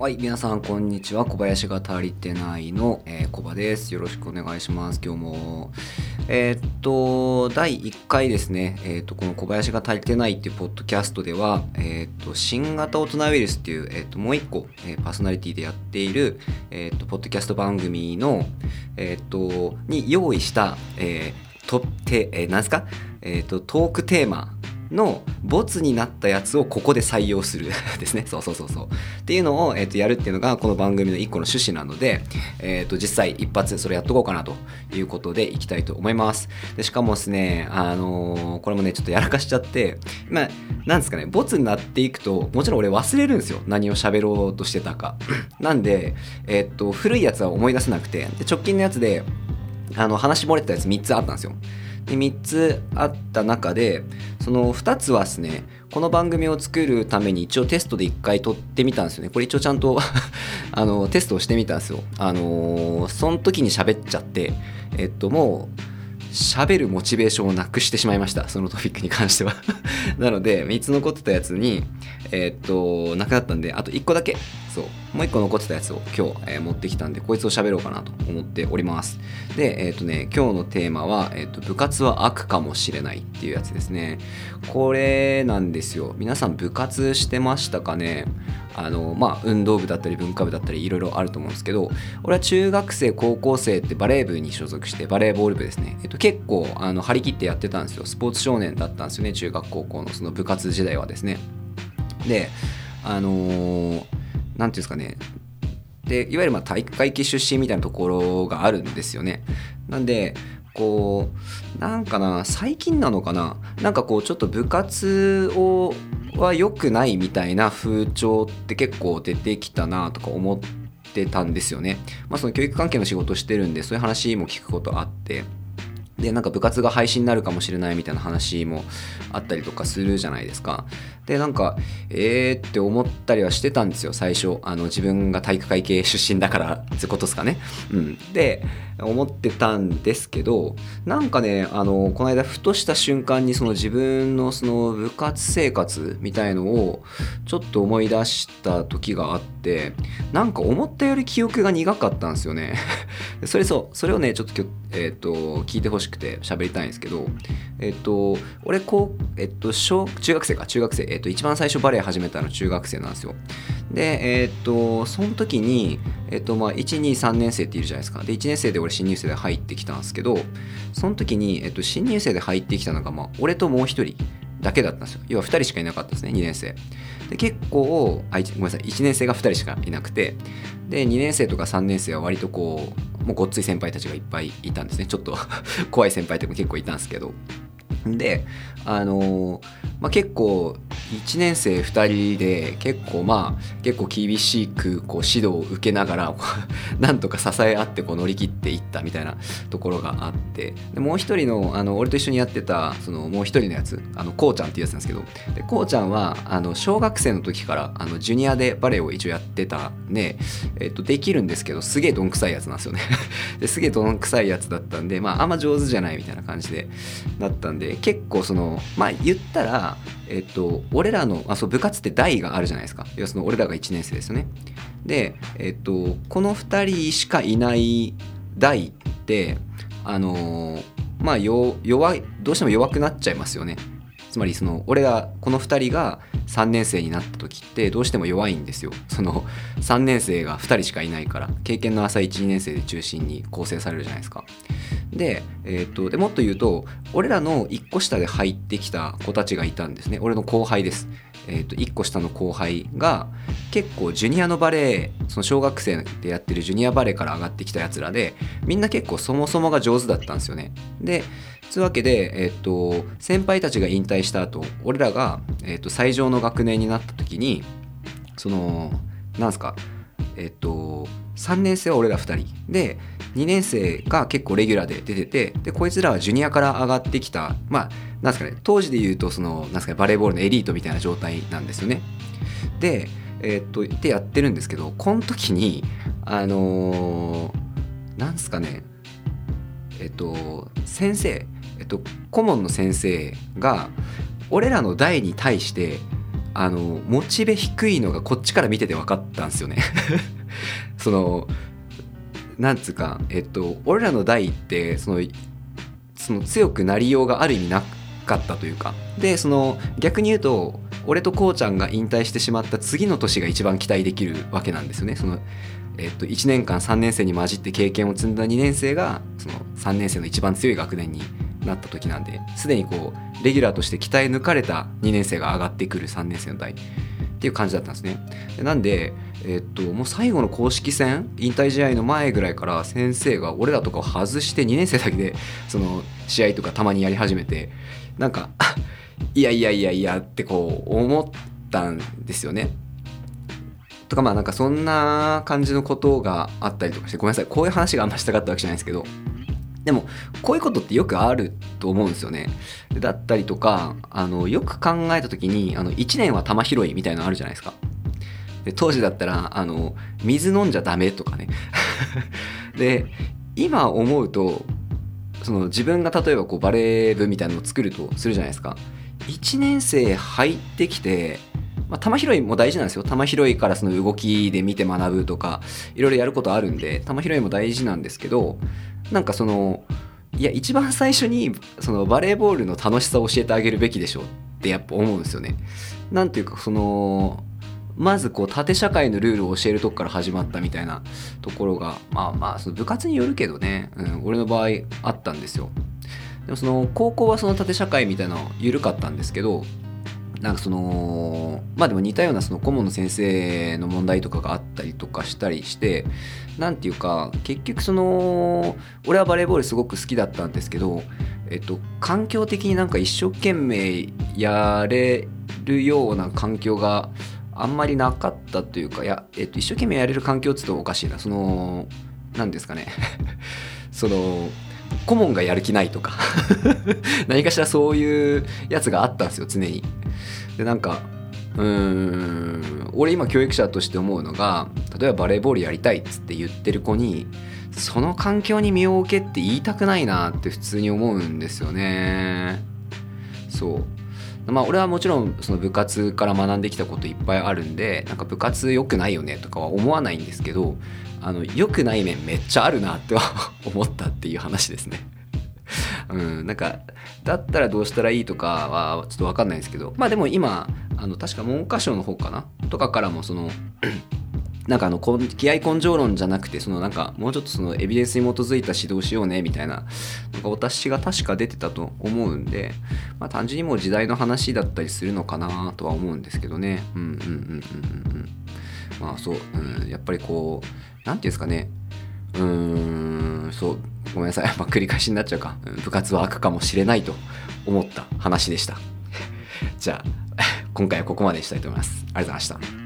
はい、皆さんこんにちは。小林が足りてないの、えー、小葉です。よろしくお願いします。今日も。えーっと、第1回ですね、えーっと、この小林が足りてないっていうポッドキャストでは、えーっと、新型大人ウイルスっていう、えっと、もう一個、えーパーソナリティでやっている、えっと、ポッドキャスト番組の、えっと、に用意した、えー、とって、えー、なんですか？えっと、トークテーマのボツになったやつをここで採用する。ですね。そうそうそうそう。っていうのを、えー、とやるっていうのがこの番組の一個の趣旨なので、えー、と実際一発それやっとこうかなということでいきたいと思います。でしかもですねあのーこれもねちょっとやらかしちゃってまあなんですかねボツになっていくともちろん俺忘れるんですよ。何を喋ろうとしてたか。なんで、えー、と古いやつは思い出せなくて。で直近のやつであの話漏れてたやつ3つあったんですよ。で3つあった中でその2つはですねこの番組を作るために一応テストで1回撮ってみたんですよね。これ一応ちゃんと あのテストをしてみたんですよ。あのーその時に喋っちゃってえっともう喋るモチベーションをなくしてしまいました。そのトピックに関しては。なので3つ残ってたやつにえっとなくなったんであと1個だけ。そう。もう1個残ってたやつを今日、えー持ってきたんでこいつを喋ろうかなと思っております。でえっ、とね今日のテーマは、えっと部活は悪かもしれないっていうやつですね。これなんですよ。皆さん部活してましたかね？あのまあ運動部だったり文化部だったりいろいろあると思うんですけど俺は中学生高校生ってバレー部に所属してバレーボール部ですね、えっと、結構あの張り切ってやってたんですよ。スポーツ少年だったんですよね中学高校のその部活時代はですね。であのーていうんですかね。でいわゆるまあ体育会系出身みたいなところがあるんですよね。なんでこうなんかな最近なのかな。なんかこうちょっと部活をは良くないみたいな風潮って結構出てきたなとか思ってたんですよね。まあその教育関係の仕事してるんでそういう話も聞くことあって。でなんか部活が廃止になるかもしれないみたいな話もあったりとかするじゃないですか。でなんかえーって思ったりはしてたんですよ最初。あの自分が体育会系出身だからってことですかね。うん。で思ってたんですけどなんかねあのこの間ふとした瞬間にその自分のその部活生活みたいのをちょっと思い出した時があってなんか思ったより記憶が苦かったんですよね。それそうそれをねちょっと今日、えー、と聞いてほしくて喋りたいんですけどえっ、と俺こうえっ、と小中学生か中学生えっ、と一番最初バレエ始めたの中学生なんですよ。でえっ、とその時にえっ、とまあ123年生っているじゃないですか。で1年生で俺新入生で入ってきたんですけどその時に、えっと新入生で入ってきたのが、まあ、俺ともう一人だけだったんですよ。要は2人しかいなかったですね2年生。で結構あごめんなさい1年生が2人しかいなくて。で2年生とか3年生は割とこうもうごっつい先輩たちがいっぱいいたんですね。ちょっと 怖い先輩とかも結構いたんですけど。であのーまあ、結構1年生2人で結構まあ結構厳しくこう指導を受けながら なんとか支え合ってこう乗り切っていったみたいなところがあってでもう一人のあの俺と一緒にやってたそのもう一人のやつあのこうちゃんっていうやつなんですけどでこうちゃんはあの小学生の時からあのジュニアでバレエを一応やってたんで、えっと、できるんですけどすげえどんくさいやつなんですよね。ですげえどんくさいやつだったんで、まあ、あんま上手じゃないみたいな感じでだったんで結構そのまあ言ったらえっと、俺らのあそう部活って代があるじゃないですか。要はその俺らが1年生ですよね。で、えっと、この2人しかいない代ってあのーまあ弱いどうしても弱くなっちゃいますよね。つまりその俺らこの2人が3年生になった時ってどうしても弱いんですよ。その3年生が2人しかいないから経験の浅い12年生で中心に構成されるじゃないですか。で,、えー、とでもっと言うと俺らの1個下で入ってきた子たちがいたんですね。俺の後輩です、えー、と1個下の後輩が結構ジュニアのバレエその小学生でやってるジュニアバレエから上がってきたやつらでみんな結構そもそもが上手だったんですよね。でつうわけで、えっと、先輩たちが引退した後俺らが、えっと、最上の学年になった時にそのなんすかえっと3年生は俺ら2人。で2年生が結構レギュラーで出ててでこいつらはジュニアから上がってきたまあなんすかね当時で言うとそのなんすかねバレーボールのエリートみたいな状態なんですよね。でえっとでやってるんですけどこの時にあのーなんすかねえっと先生えっと顧問の先生が俺らの代に対してあのモチベ低いのがこっちから見てて分かったんですよね。そのなんつうかえっと俺らの代ってそのその強くなりようがある意味なかったというか。でその逆に言うと俺とこうちゃんが引退してしまった次の年が一番期待できるわけなんですよね。そのえっと、1年間3年生に混じって経験を積んだ2年生がその3年生の一番強い学年になった時なんですでにこうレギュラーとして鍛え抜かれた2年生が上がってくる3年生の代っていう感じだったんですね。でなんで、えっと、もう最後の公式戦引退試合の前ぐらいから先生が俺らとかを外して2年生だけでその試合とかたまにやり始めてなんか いやいやいやいやってこう思ったんですよね。とかまあなんかそんな感じのことがあったりとかしてごめんなさいこういう話があんましたかったわけじゃないですけどでもこういうことってよくあると思うんですよね。だったりとかあのよく考えた時にあの1年は玉拾いみたいなのあるじゃないですか。で当時だったらあの水飲んじゃダメとかね。で今思うとその自分が例えばこうバレー部みたいなのを作るとするじゃないですか。1年生入ってきてまあ、球拾いも大事なんですよ球拾いからその動きで見て学ぶとかいろいろやることあるんで球拾いも大事なんですけどなんかそのいや一番最初にそのバレーボールの楽しさを教えてあげるべきでしょってやっぱ思うんですよね。なんていうかそのまずこう縦社会のルールを教えるとこから始まったみたいなところがまあまあその部活によるけどね、うん、俺の場合あったんですよ。でもその高校はその縦社会みたいなの緩かったんですけどなんかそのまあでも似たようなその顧問の先生の問題とかがあったりとかしたりしてなんていうか結局その俺はバレーボールすごく好きだったんですけどえっと環境的になんか一生懸命やれるような環境があんまりなかったというかいや、えっと、一生懸命やれる環境って言うとおかしいな。その何ですかね。その顧問がやる気ないとか 何かしらそういうやつがあったんですよ常に。でなんかうーん俺今教育者として思うのが例えばバレーボールやりたいっつって言ってる子にその環境に身を置けって言いたくないなって普通に思うんですよね。そうまあ俺はもちろんその部活から学んできたこといっぱいあるんでなんか部活良くないよねとかは思わないんですけどあの良くない面めっちゃあるなって 思ったっていう話ですね。うん、なんかだったらどうしたらいいとかはちょっと分かんないですけど。まあでも今あの確か文科省の方かな？とかからもその なんかあの気合根性論じゃなくてそのなんかもうちょっとそのエビデンスに基づいた指導しようねみたいななんかお達しが確か出てたと思うんで、まあ、単純にもう時代の話だったりするのかなとは思うんですけどね。うんうんうんうんうん。まあそう、うん、やっぱりこう何て言うんですかね。うーんそうごめんなさい、やっぱ、繰り返しになっちゃうか。部活は悪かもしれないと思った話でした。じゃあ 今回はここまでにしたいと思います。ありがとうございました。